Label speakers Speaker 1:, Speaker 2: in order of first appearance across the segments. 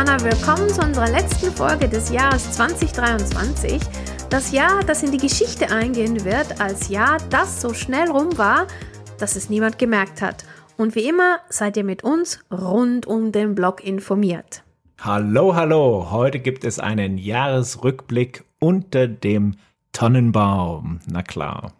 Speaker 1: Maisianer, willkommen zu unserer letzten Folge des Jahres 2023. Das Jahr, das in die Geschichte eingehen wird, als Jahr, das so schnell rum war, dass es niemand gemerkt hat. Und wie immer seid ihr mit uns rund um den Blog informiert.
Speaker 2: Hallo, hallo, heute gibt es einen Jahresrückblick unter dem Tonnenbaum. Na klar.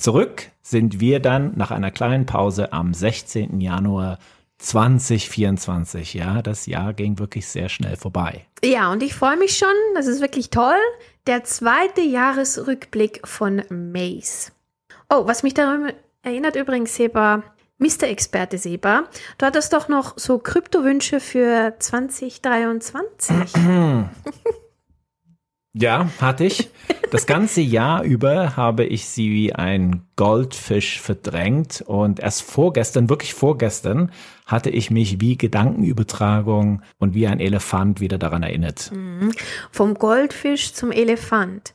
Speaker 2: Zurück sind wir dann nach einer kleinen Pause am 16. Januar 2024. Ja, das Jahr ging wirklich sehr schnell vorbei.
Speaker 1: Ja, und ich freue mich schon, das ist wirklich toll. Der zweite Jahresrückblick von Mace. Oh, was mich daran erinnert übrigens, Seba, Mr. Experte Seba, du hattest doch noch so Kryptowünsche für 2023.
Speaker 2: Ja, hatte ich. Das ganze Jahr über habe ich sie wie ein Goldfisch verdrängt und erst vorgestern, wirklich vorgestern, hatte ich mich wie Gedankenübertragung und wie ein Elefant wieder daran erinnert.
Speaker 1: Mhm. Vom Goldfisch zum Elefant.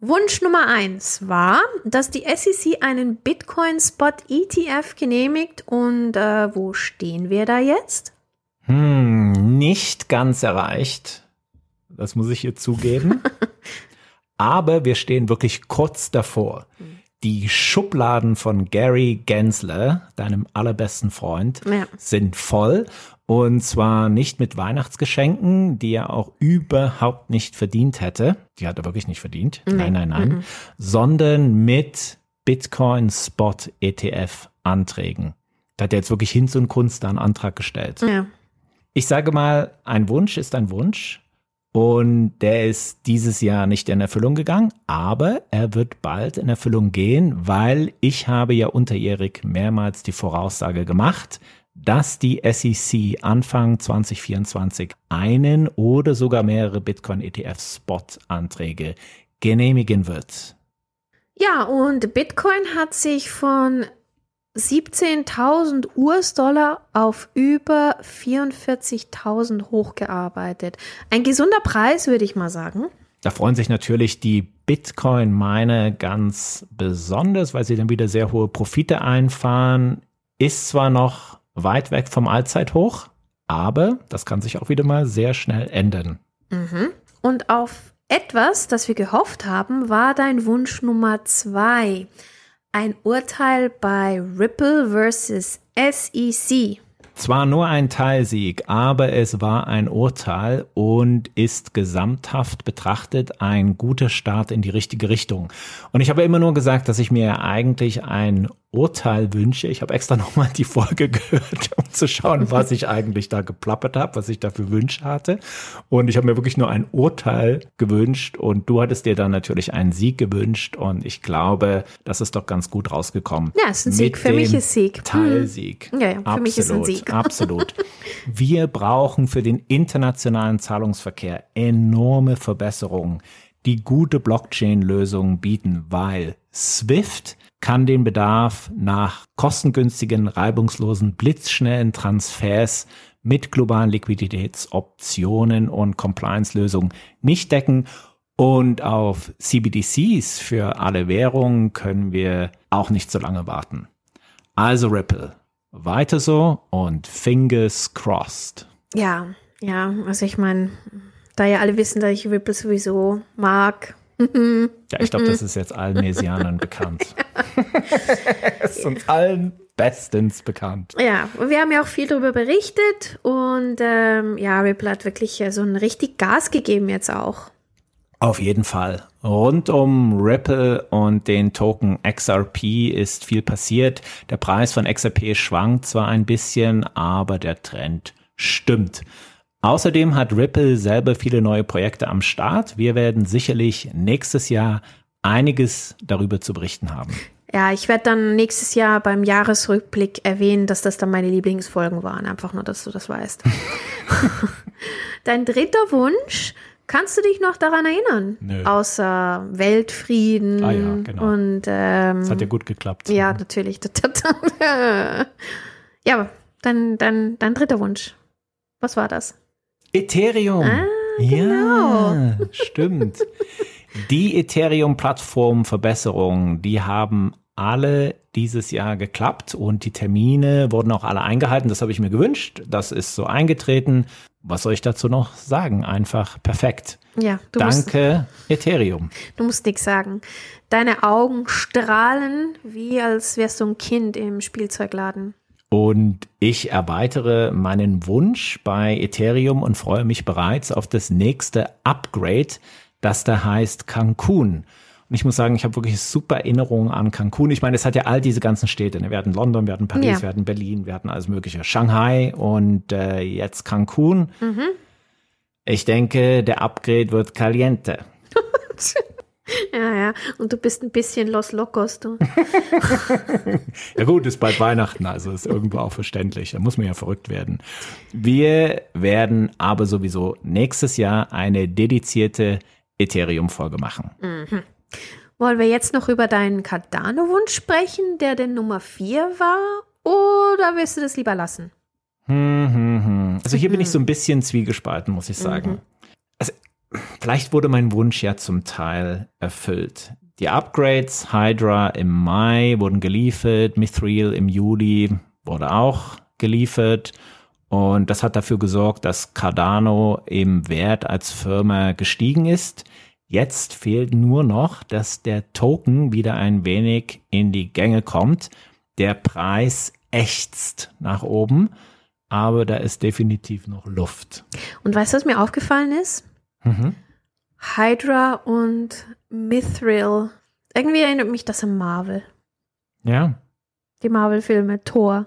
Speaker 1: Wunsch Nummer eins war, dass die SEC einen Bitcoin Spot ETF genehmigt und äh, wo stehen wir da jetzt?
Speaker 2: Hm, nicht ganz erreicht. Das muss ich hier zugeben. Aber wir stehen wirklich kurz davor. Die Schubladen von Gary Gensler, deinem allerbesten Freund,
Speaker 1: Ja.
Speaker 2: sind voll. Und zwar nicht mit Weihnachtsgeschenken, die er auch überhaupt nicht verdient hätte. Die hat er wirklich nicht verdient. Nein, nein, nein. Sondern mit Bitcoin Spot ETF Anträgen. Da hat er jetzt wirklich Hinz und Kunst da einen Antrag gestellt.
Speaker 1: Ja.
Speaker 2: Ich sage mal, ein Wunsch ist ein Wunsch und der ist dieses Jahr nicht in Erfüllung gegangen, aber er wird bald in Erfüllung gehen, weil ich habe ja unterjährig mehrmals die Voraussage gemacht, dass die SEC Anfang 2024 einen oder sogar mehrere Bitcoin ETF Spot Anträge genehmigen wird.
Speaker 1: Ja, und Bitcoin hat sich von 17.000 US-Dollar auf über 44.000 hochgearbeitet. Ein gesunder Preis, würde ich mal sagen.
Speaker 2: Da freuen sich natürlich die Bitcoin-Miner ganz besonders, weil sie dann wieder sehr hohe Profite einfahren. Ist zwar noch weit weg vom Allzeithoch, aber das kann sich auch wieder mal sehr schnell ändern.
Speaker 1: Und auf etwas, das wir gehofft haben, war dein Wunsch Nummer zwei. Ein Urteil bei Ripple versus SEC.
Speaker 2: Zwar nur ein Teilsieg, aber es war ein Urteil und ist gesamthaft betrachtet ein guter Start in die richtige Richtung. Und ich habe immer nur gesagt, dass ich mir eigentlich ein Urteil wünsche. Ich habe extra nochmal die Folge gehört, um zu schauen, was ich eigentlich da geplappert habe, was ich da für Wünsche hatte. Und ich habe mir wirklich nur ein Urteil gewünscht und du hattest dir dann natürlich einen Sieg gewünscht und ich glaube, das ist doch ganz gut rausgekommen.
Speaker 1: Ja, ist ein Sieg.
Speaker 2: Mit
Speaker 1: Für mich ist Sieg.
Speaker 2: Teilsieg.
Speaker 1: Ja, ja, für mich ist ein Sieg.
Speaker 2: Absolut. Wir brauchen für den internationalen Zahlungsverkehr enorme Verbesserungen, die gute Blockchain-Lösungen bieten, weil SWIFT kann den Bedarf nach kostengünstigen, reibungslosen, blitzschnellen Transfers mit globalen Liquiditätsoptionen und Compliance-Lösungen nicht decken. Und auf CBDCs für alle Währungen können wir auch nicht so lange warten. Also Ripple, weiter so und fingers crossed.
Speaker 1: Ja, ja, also ich meine, da ja alle wissen, dass ich Ripple sowieso mag.
Speaker 2: Ja, ich glaube, das ist jetzt allen Mesianern bekannt. ist uns allen bestens bekannt.
Speaker 1: Ja, und wir haben ja auch viel darüber berichtet und ähm, ja, Ripple hat wirklich äh, so ein richtig Gas gegeben jetzt auch.
Speaker 2: Auf jeden Fall. Rund um Ripple und den Token XRP ist viel passiert. Der Preis von XRP schwankt zwar ein bisschen, aber der Trend stimmt. Außerdem hat Ripple selber viele neue Projekte am Start. Wir werden sicherlich nächstes Jahr einiges darüber zu berichten haben.
Speaker 1: Ja, ich werde dann nächstes Jahr beim Jahresrückblick erwähnen, dass das dann meine Lieblingsfolgen waren. Einfach nur, dass du das weißt. Dein dritter Wunsch, kannst du dich noch daran erinnern?
Speaker 2: Nö.
Speaker 1: Außer Weltfrieden
Speaker 2: Ah ja, genau.
Speaker 1: und ähm,
Speaker 2: Das hat ja gut geklappt.
Speaker 1: ja, natürlich. ja, dann, dann, dein dritter Wunsch. Was war das?
Speaker 2: Ethereum.
Speaker 1: Ah,
Speaker 2: Ja, stimmt. Die Ethereum-Plattform-Verbesserungen, die haben alle dieses Jahr geklappt und die Termine wurden auch alle eingehalten. Das habe ich mir gewünscht. Das ist so eingetreten. Was soll ich dazu noch sagen? Einfach perfekt.
Speaker 1: Ja, du
Speaker 2: Danke,
Speaker 1: musst,
Speaker 2: Ethereum.
Speaker 1: Du musst nichts sagen. Deine Augen strahlen, wie als wärst du ein Kind im Spielzeugladen.
Speaker 2: Und ich erweitere meinen Wunsch bei Ethereum und freue mich bereits auf das nächste Upgrade, das da heißt Cancun. Und ich muss sagen, ich habe wirklich super Erinnerungen an Cancun. Ich meine, es hat ja all diese ganzen Städte. Ne? Wir hatten London, wir hatten Paris, ja. wir hatten Berlin, wir hatten alles Mögliche. Shanghai und äh, jetzt Cancun. Mhm. Ich denke, der Upgrade wird caliente.
Speaker 1: Ja, ja. Und du bist ein bisschen Los Locos, du.
Speaker 2: ja gut, ist bald Weihnachten, also ist irgendwo auch verständlich. Da muss man ja verrückt werden. Wir werden aber sowieso nächstes Jahr eine dedizierte Ethereum-Folge machen. Mhm.
Speaker 1: Wollen wir jetzt noch über deinen Cardano-Wunsch sprechen, der denn Nummer 4 war? Oder willst du das lieber lassen?
Speaker 2: Hm, hm, hm. Also hier bin ich so ein bisschen zwiegespalten, muss ich sagen. Mhm. Also vielleicht wurde mein Wunsch ja zum Teil erfüllt. Die Upgrades, Hydra im Mai wurden geliefert, Mithril im Juli wurde auch geliefert. Und das hat dafür gesorgt, dass Cardano im Wert als Firma gestiegen ist. Jetzt fehlt nur noch, dass der Token wieder ein wenig in die Gänge kommt. Der Preis ächzt nach oben, aber da ist definitiv noch Luft.
Speaker 1: Und weißt du, was mir aufgefallen ist? Mhm. Hydra und Mithril. Irgendwie erinnert mich das an Marvel.
Speaker 2: Ja.
Speaker 1: Die Marvel-Filme, Thor.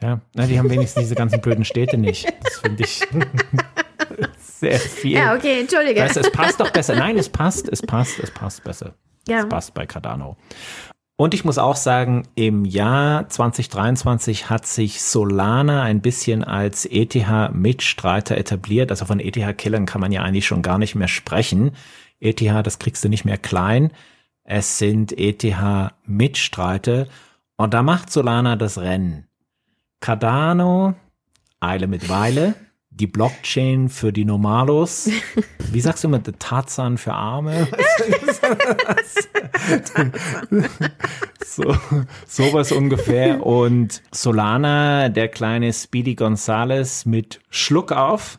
Speaker 2: Ja, na, die haben wenigstens diese ganzen blöden Städte nicht. Das finde ich sehr viel.
Speaker 1: Ja, okay, entschuldige.
Speaker 2: Weißt, es passt doch besser. Nein, es passt, es passt, es passt besser. Ja. Es passt bei Cardano. Und ich muss auch sagen, im Jahr 2023 hat sich Solana ein bisschen als ETH-Mitstreiter etabliert. Also von ETH-Killern kann man ja eigentlich schon gar nicht mehr sprechen. ETH, das kriegst du nicht mehr klein. Es sind ETH-Mitstreiter. Und da macht Solana das Rennen. Cardano, Eile mit Weile, die Blockchain für die Normalos. Wie sagst du immer, der Tarzan für Arme? so, sowas ungefähr. Und Solana, der kleine Speedy Gonzales mit Schluck auf,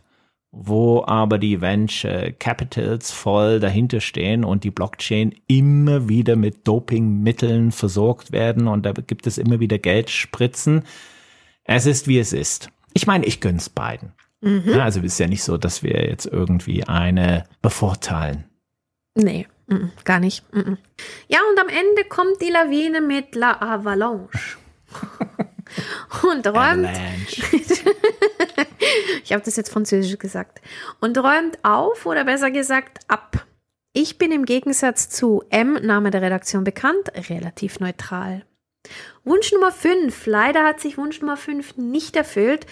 Speaker 2: wo aber die Venture Capitals voll dahinter stehen und die Blockchain immer wieder mit Dopingmitteln versorgt werden und da gibt es immer wieder Geldspritzen. Es ist, wie es ist. Ich meine, ich gönn's beiden. Mhm. Ja, also ist ja nicht so, dass wir jetzt irgendwie eine bevorteilen.
Speaker 1: Nee, m -m, gar nicht. M ja, und am Ende kommt die Lawine mit La Avalanche. und räumt. ich habe das jetzt französisch gesagt. Und räumt auf oder besser gesagt ab. Ich bin im Gegensatz zu M, Name der Redaktion bekannt, relativ neutral. Wunsch Nummer 5. Leider hat sich Wunsch Nummer 5 nicht erfüllt.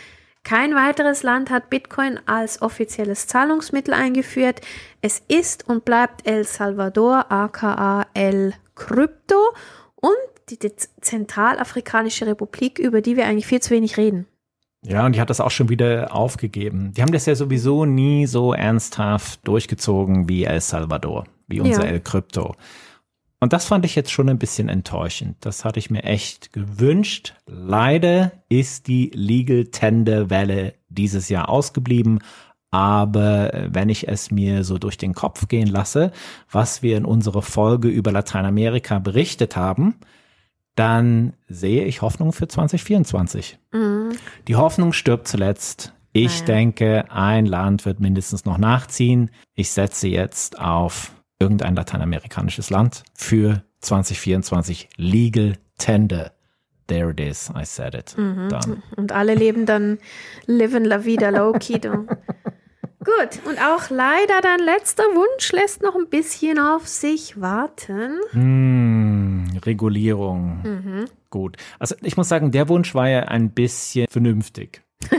Speaker 1: Kein weiteres Land hat Bitcoin als offizielles Zahlungsmittel eingeführt. Es ist und bleibt El Salvador, aka El Krypto und die Zentralafrikanische Republik, über die wir eigentlich viel zu wenig reden.
Speaker 2: Ja, und die hat das auch schon wieder aufgegeben. Die haben das ja sowieso nie so ernsthaft durchgezogen wie El Salvador, wie unser ja. El Krypto. Und das fand ich jetzt schon ein bisschen enttäuschend. Das hatte ich mir echt gewünscht. Leider ist die Legal Tender Welle dieses Jahr ausgeblieben. Aber wenn ich es mir so durch den Kopf gehen lasse, was wir in unserer Folge über Lateinamerika berichtet haben, dann sehe ich Hoffnung für 2024. Mhm. Die Hoffnung stirbt zuletzt. Ich naja. denke, ein Land wird mindestens noch nachziehen. Ich setze jetzt auf irgendein lateinamerikanisches Land für 2024 Legal Tender. There it is, I said it. Mhm.
Speaker 1: Und alle leben dann living la vida low-key. Gut, und auch leider dein letzter Wunsch lässt noch ein bisschen auf sich warten.
Speaker 2: Hm, Regulierung. Mhm. Gut. Also ich muss sagen, der Wunsch war ja ein bisschen vernünftig.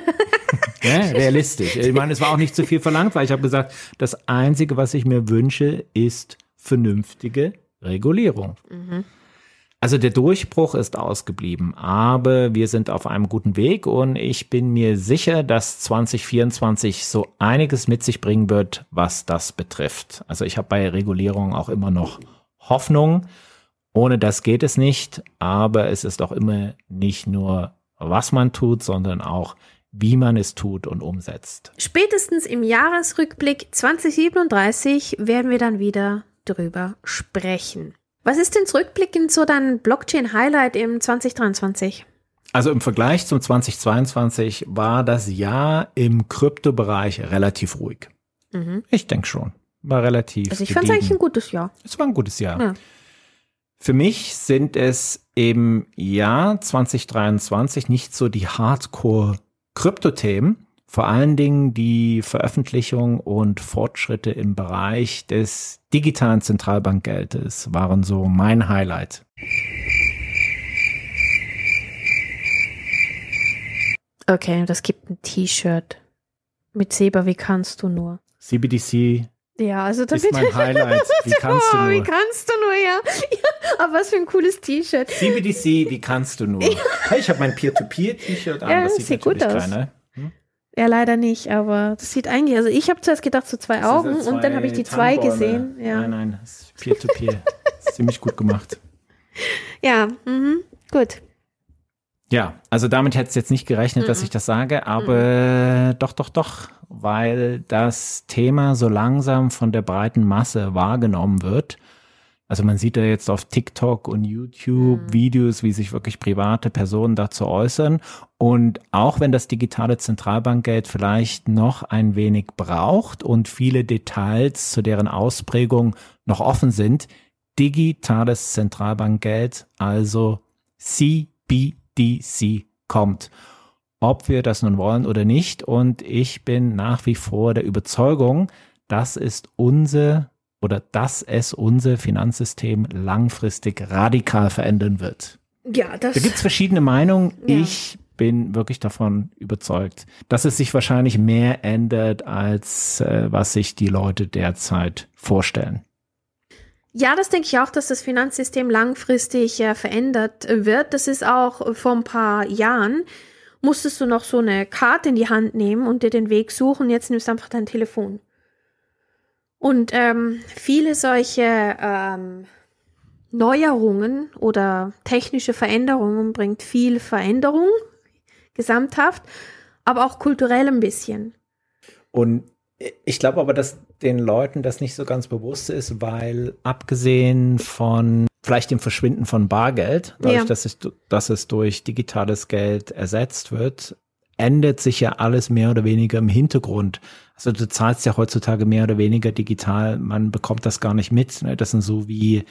Speaker 2: ja, realistisch. Ich meine, es war auch nicht zu viel verlangt, weil ich habe gesagt, das Einzige, was ich mir wünsche, ist vernünftige Regulierung. Mhm. Also der Durchbruch ist ausgeblieben, aber wir sind auf einem guten Weg und ich bin mir sicher, dass 2024 so einiges mit sich bringen wird, was das betrifft. Also ich habe bei Regulierung auch immer noch Hoffnung Ohne das geht es nicht, aber es ist auch immer nicht nur, was man tut, sondern auch, wie man es tut und umsetzt.
Speaker 1: Spätestens im Jahresrückblick 2037 werden wir dann wieder drüber sprechen. Was ist denn zurückblickend so dein Blockchain-Highlight im 2023?
Speaker 2: Also im Vergleich zum 2022 war das Jahr im Kryptobereich relativ ruhig. Mhm. Ich denke schon. War relativ.
Speaker 1: Also ich fand es eigentlich ein gutes Jahr.
Speaker 2: Es war ein gutes Jahr. Ja. Für mich sind es im Jahr 2023 nicht so die Hardcore-Krypto-Themen, vor allen Dingen die Veröffentlichung und Fortschritte im Bereich des digitalen Zentralbankgeldes waren so mein Highlight.
Speaker 1: Okay, das gibt ein T-Shirt mit Seba, wie kannst du nur?
Speaker 2: CBDC
Speaker 1: ja, also
Speaker 2: das ist mein Highlight. Wie kannst du nur?
Speaker 1: Wie kannst du nur, ja. ja aber was für ein cooles T-Shirt.
Speaker 2: CBDC, wie kannst du nur? Hey, ich habe mein Peer-to-Peer-T-Shirt an.
Speaker 1: Ja, das sieht, sieht gut aus. Keiner. Hm? Ja, leider nicht, aber das sieht eigentlich, also ich habe zuerst gedacht, so zwei Augen zwei und dann habe ich die zwei gesehen. Ja.
Speaker 2: Nein, nein, das ist Peer-to-Peer. -Peer. ziemlich gut gemacht.
Speaker 1: Ja, mhm, gut.
Speaker 2: Ja, also damit hätte es jetzt nicht gerechnet, mhm. dass ich das sage, aber mhm. doch, doch, doch, weil das Thema so langsam von der breiten Masse wahrgenommen wird. Also man sieht ja jetzt auf TikTok und YouTube mhm. Videos, wie sich wirklich private Personen dazu äußern. Und auch wenn das digitale Zentralbankgeld vielleicht noch ein wenig braucht und viele Details zu deren Ausprägung noch offen sind, digitales Zentralbankgeld, also CBD DC kommt. Ob wir das nun wollen oder nicht. Und ich bin nach wie vor der Überzeugung, dass ist unser oder dass es unser Finanzsystem langfristig radikal verändern wird.
Speaker 1: Ja, das.
Speaker 2: Da gibt es verschiedene Meinungen. Ja. Ich bin wirklich davon überzeugt, dass es sich wahrscheinlich mehr ändert, als äh, was sich die Leute derzeit vorstellen.
Speaker 1: Ja, das denke ich auch, dass das Finanzsystem langfristig äh, verändert wird. Das ist auch vor ein paar Jahren, musstest du noch so eine Karte in die Hand nehmen und dir den Weg suchen. Jetzt nimmst du einfach dein Telefon. Und ähm, viele solche ähm, Neuerungen oder technische Veränderungen bringt viel Veränderung, gesamthaft, aber auch kulturell ein bisschen.
Speaker 2: Und ich glaube aber, dass den Leuten das nicht so ganz bewusst ist, weil abgesehen von vielleicht dem Verschwinden von Bargeld, dadurch, ja. dass, es, dass es durch digitales Geld ersetzt wird, ändert sich ja alles mehr oder weniger im Hintergrund. Also du zahlst ja heutzutage mehr oder weniger digital, man bekommt das gar nicht mit. Ne? Das sind so wie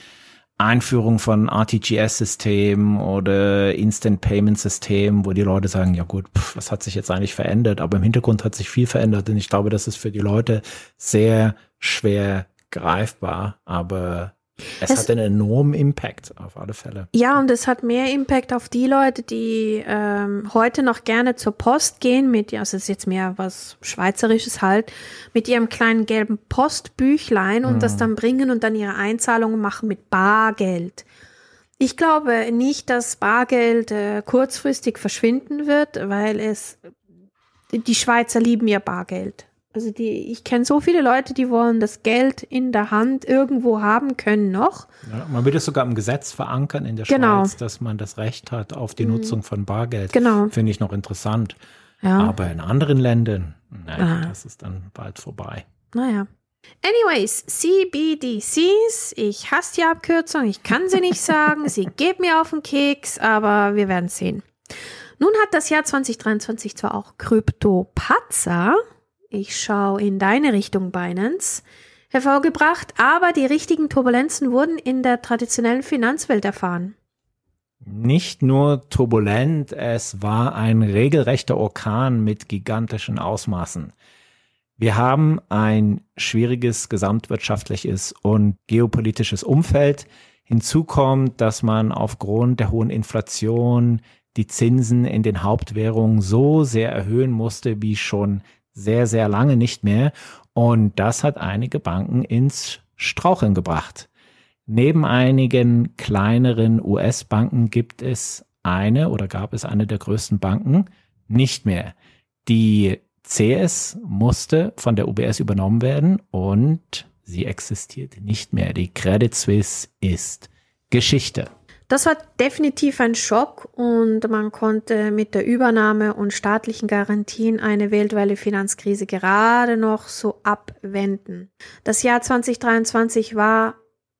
Speaker 2: Einführung von RTGS-Systemen oder Instant Payment-Systemen, wo die Leute sagen, ja gut, pff, was hat sich jetzt eigentlich verändert? Aber im Hintergrund hat sich viel verändert und ich glaube, das ist für die Leute sehr schwer greifbar. Aber es, es, hat einen enormen Impact auf alle Fälle.
Speaker 1: Ja, und es hat mehr Impact auf die Leute, die ähm, heute noch gerne zur Post gehen mit, also es ist jetzt mehr was Schweizerisches halt, mit ihrem kleinen gelben Postbüchlein und mhm. das dann bringen und dann ihre Einzahlungen machen mit Bargeld. Ich glaube nicht, dass Bargeld äh, kurzfristig verschwinden wird, weil es die Schweizer lieben ja Bargeld. Also die, ich kenne so viele Leute, die wollen das Geld in der Hand irgendwo haben können noch.
Speaker 2: Ja, man will es sogar im Gesetz verankern in der genau. Schweiz, dass man das Recht hat auf die mhm. Nutzung von Bargeld.
Speaker 1: Genau.
Speaker 2: Finde ich noch interessant. Ja. Aber in anderen Ländern, nein, ah. das ist dann bald vorbei.
Speaker 1: Naja. Anyways, CBDCs, ich hasse die Abkürzung, ich kann sie nicht sagen, sie geht mir auf den Keks, aber wir werden sehen. Nun hat das Jahr 2023 zwar auch Krypto-Patzer, ich schaue in deine Richtung, Binance, hervorgebracht, aber die richtigen Turbulenzen wurden in der traditionellen Finanzwelt erfahren.
Speaker 2: Nicht nur turbulent, es war ein regelrechter Orkan mit gigantischen Ausmaßen. Wir haben ein schwieriges gesamtwirtschaftliches und geopolitisches Umfeld. Hinzu kommt, dass man aufgrund der hohen Inflation die Zinsen in den Hauptwährungen so sehr erhöhen musste wie schon sehr, sehr lange nicht mehr. Und das hat einige Banken ins Straucheln gebracht. Neben einigen kleineren US-Banken gibt es eine oder gab es eine der größten Banken nicht mehr. Die CS musste von der UBS übernommen werden und sie existiert nicht mehr. Die Credit Suisse ist Geschichte.
Speaker 1: Das war definitiv ein Schock und man konnte mit der Übernahme und staatlichen Garantien eine weltweite Finanzkrise gerade noch so abwenden. Das Jahr 2023 war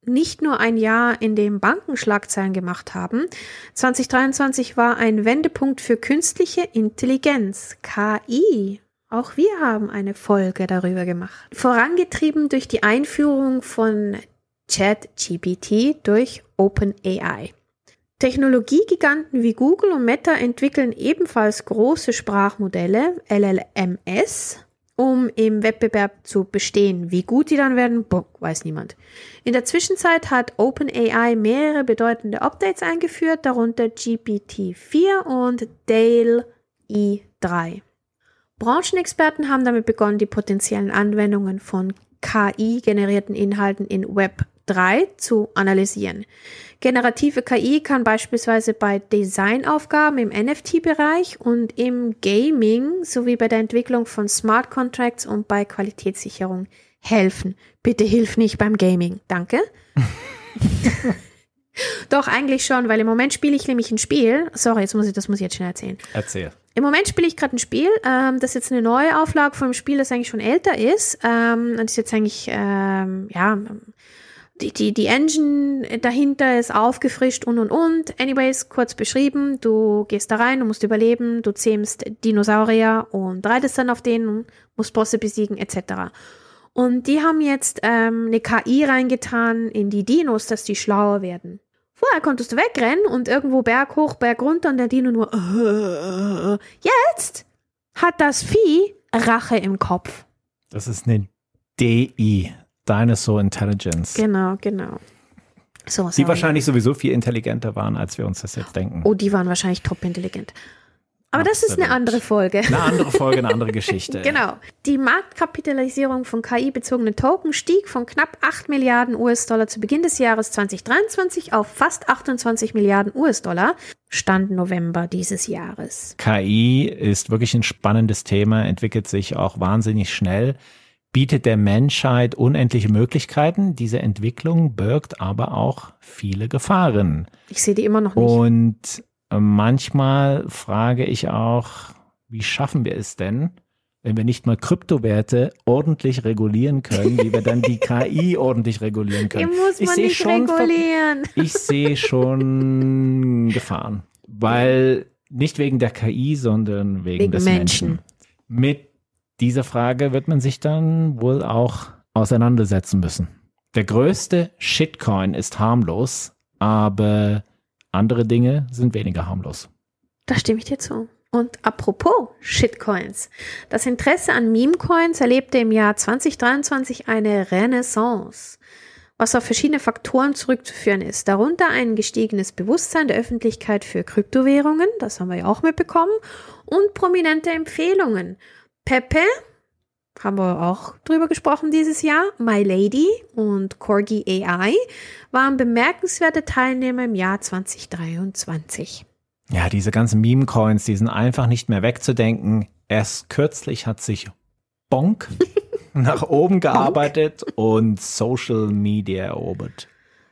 Speaker 1: nicht nur ein Jahr, in dem Banken Schlagzeilen gemacht haben. 2023 war ein Wendepunkt für künstliche Intelligenz, KI. Auch wir haben eine Folge darüber gemacht. Vorangetrieben durch die Einführung von ChatGPT durch OpenAI. Technologiegiganten wie Google und Meta entwickeln ebenfalls große Sprachmodelle, LLMS, um im Wettbewerb zu bestehen. Wie gut die dann werden, boah, weiß niemand. In der Zwischenzeit hat OpenAI mehrere bedeutende Updates eingeführt, darunter GPT-4 und Dale E3. Branchenexperten haben damit begonnen, die potenziellen Anwendungen von KI-generierten Inhalten in Web 3 zu analysieren. Generative KI kann beispielsweise bei Designaufgaben im NFT-Bereich und im Gaming sowie bei der Entwicklung von Smart Contracts und bei Qualitätssicherung helfen. Bitte hilf nicht beim Gaming. Danke. Doch, eigentlich schon, weil im Moment spiele ich nämlich ein Spiel. Sorry, jetzt muss ich, das muss ich jetzt schnell erzählen.
Speaker 2: Erzähl.
Speaker 1: Im Moment spiele ich gerade ein Spiel, ähm, das jetzt eine neue Auflage von einem Spiel, das eigentlich schon älter ist. Ähm, und ist jetzt eigentlich, ähm, ja, die, die, die Engine dahinter ist aufgefrischt und und und. Anyways, kurz beschrieben, du gehst da rein, du musst überleben, du zähmst Dinosaurier und reitest dann auf denen, musst Bosse besiegen, etc. Und die haben jetzt ähm, eine KI reingetan in die Dinos, dass die schlauer werden. Vorher konntest du wegrennen und irgendwo Berg hoch, Berg runter und der Dino nur. Äh, jetzt hat das Vieh Rache im Kopf.
Speaker 2: Das ist eine DI, Dinosaur Intelligence.
Speaker 1: Genau, genau. So,
Speaker 2: Die wahrscheinlich sowieso viel intelligenter waren, als wir uns das jetzt denken.
Speaker 1: Oh, die waren wahrscheinlich top intelligent. Aber das ist eine
Speaker 2: Absolut.
Speaker 1: andere Folge.
Speaker 2: Eine andere Folge, eine andere Geschichte.
Speaker 1: Genau. Die Marktkapitalisierung von KI-bezogenen Token stieg von knapp 8 Milliarden US-Dollar zu Beginn des Jahres 2023 auf fast 28 Milliarden US-Dollar, Stand November dieses Jahres.
Speaker 2: KI ist wirklich ein spannendes Thema, entwickelt sich auch wahnsinnig schnell, bietet der Menschheit unendliche Möglichkeiten. Diese Entwicklung birgt aber auch viele Gefahren.
Speaker 1: Ich sehe die immer noch nicht.
Speaker 2: Und äh, manchmal frage ich auch, wie schaffen wir es denn, wenn wir nicht mal Kryptowerte ordentlich regulieren können, wie wir dann die KI ordentlich regulieren
Speaker 1: die
Speaker 2: können?
Speaker 1: muss
Speaker 2: Ich
Speaker 1: man
Speaker 2: sehe
Speaker 1: nicht
Speaker 2: schon
Speaker 1: regulieren.
Speaker 2: Ich sehe schon Gefahren, weil nicht wegen der KI, sondern wegen,
Speaker 1: Wegen
Speaker 2: des
Speaker 1: Menschen.
Speaker 2: Menschen. Mit dieser Frage wird man sich dann wohl auch auseinandersetzen müssen. Der größte Shitcoin ist harmlos, aber andere Dinge sind weniger harmlos.
Speaker 1: Da stimme ich dir zu. Und apropos Shitcoins. Das Interesse an Meme-Coins erlebte im Jahr 2023 eine Renaissance, was auf verschiedene Faktoren zurückzuführen ist. Darunter ein gestiegenes Bewusstsein der Öffentlichkeit für Kryptowährungen, das haben wir ja auch mitbekommen, und prominente Empfehlungen. Pepe, haben wir auch drüber gesprochen dieses Jahr, My Lady und Corgi AI waren bemerkenswerte Teilnehmer im Jahr 2023.
Speaker 2: Ja, diese ganzen Meme-Coins, die sind einfach nicht mehr wegzudenken. Erst kürzlich hat sich Bonk nach oben gearbeitet und Social Media erobert.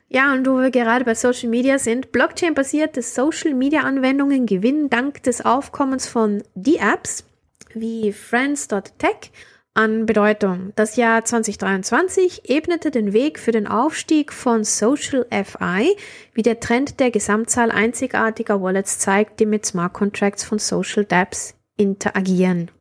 Speaker 1: Ja, und wo wir gerade bei Social Media sind, Blockchain-basierte Social Media-Anwendungen gewinnen dank des Aufkommens von D-Apps wie Friends.tech an Bedeutung. Das Jahr 2023 ebnete den Weg für den Aufstieg von Social FI, wie der Trend der Gesamtzahl einzigartiger Wallets zeigt, die mit Smart Contracts von Social Dapps interagieren.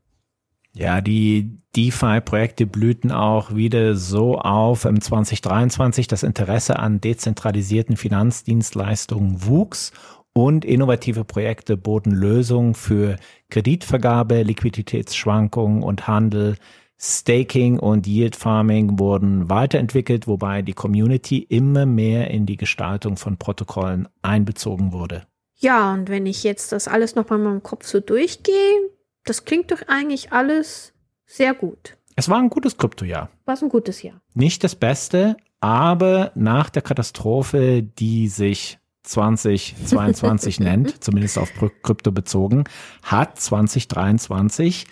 Speaker 2: Ja, die DeFi-Projekte blühten auch wieder so auf im 2023. Das Interesse an dezentralisierten Finanzdienstleistungen wuchs und innovative Projekte boten Lösungen für Kreditvergabe, Liquiditätsschwankungen und Handel. Staking und Yield Farming wurden weiterentwickelt, wobei die Community immer mehr in die Gestaltung von Protokollen einbezogen wurde.
Speaker 1: Ja, und wenn ich jetzt das alles noch mal in meinem Kopf so durchgehe, das klingt doch eigentlich alles sehr gut.
Speaker 2: Es war ein gutes Kryptojahr.
Speaker 1: War ein gutes Jahr.
Speaker 2: Nicht das Beste, aber nach der Katastrophe, die sich 2022 nennt, zumindest auf Krypto bezogen, hat 2023,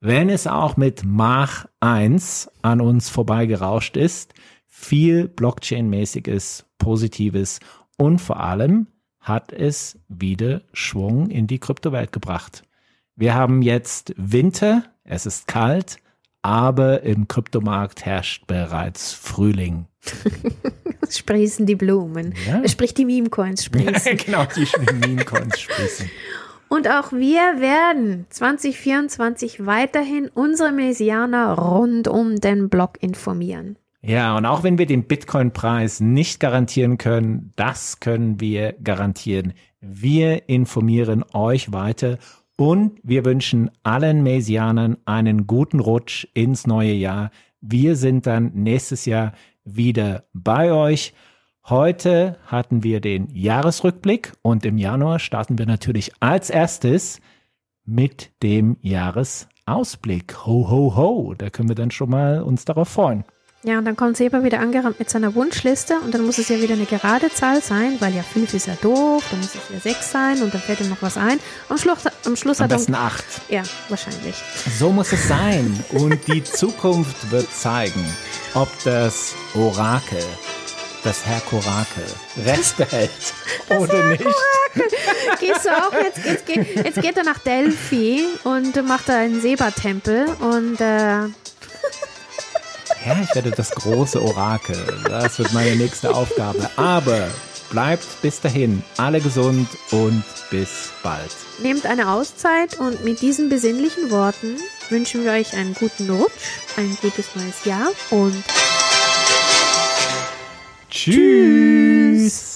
Speaker 2: wenn es auch mit Mach 1 an uns vorbeigerauscht ist, viel Blockchain-mäßiges, Positives und vor allem hat es wieder Schwung in die Kryptowelt gebracht. Wir haben jetzt Winter, es ist kalt, aber im Kryptomarkt herrscht bereits Frühling.
Speaker 1: sprießen die Blumen.
Speaker 2: Ja.
Speaker 1: Sprich, die Meme-Coins sprießen.
Speaker 2: genau, die Meme-Coins sprießen.
Speaker 1: Und auch wir werden 2024 weiterhin unsere Mesianer rund um den Blog informieren.
Speaker 2: Ja, und auch wenn wir den Bitcoin-Preis nicht garantieren können, das können wir garantieren. Wir informieren euch weiter und wir wünschen allen Mesianern einen guten Rutsch ins neue Jahr. Wir sind dann nächstes Jahr wieder bei euch. Heute hatten wir den Jahresrückblick und im Januar starten wir natürlich als erstes mit dem Jahresausblick. Ho, ho, ho. Da können wir dann schon mal uns darauf freuen.
Speaker 1: Ja, und dann kommt Seba wieder angerannt mit seiner Wunschliste und dann muss es ja wieder eine gerade Zahl sein, weil ja 5 ist ja doof, dann muss es ja 6 sein und dann fällt ihm noch was ein. Am Schluss, am Schluss
Speaker 2: Am
Speaker 1: hat er.
Speaker 2: besten acht.
Speaker 1: Ja, wahrscheinlich.
Speaker 2: So muss es sein. Und die Zukunft wird zeigen, ob das Orakel, das Herr Korakel, Recht behält oder nicht.
Speaker 1: Gehst du auch jetzt, jetzt, geht, jetzt geht er nach Delphi und macht da einen Seba-Tempel und äh,
Speaker 2: Ja, ich werde das große Orakel. Das wird meine nächste Aufgabe. Aber bleibt bis dahin alle gesund und bis bald.
Speaker 1: nehmt eine Auszeit und mit diesen besinnlichen Worten wünschen wir euch einen guten Rutsch, ein gutes neues Jahr und
Speaker 2: Tschüss.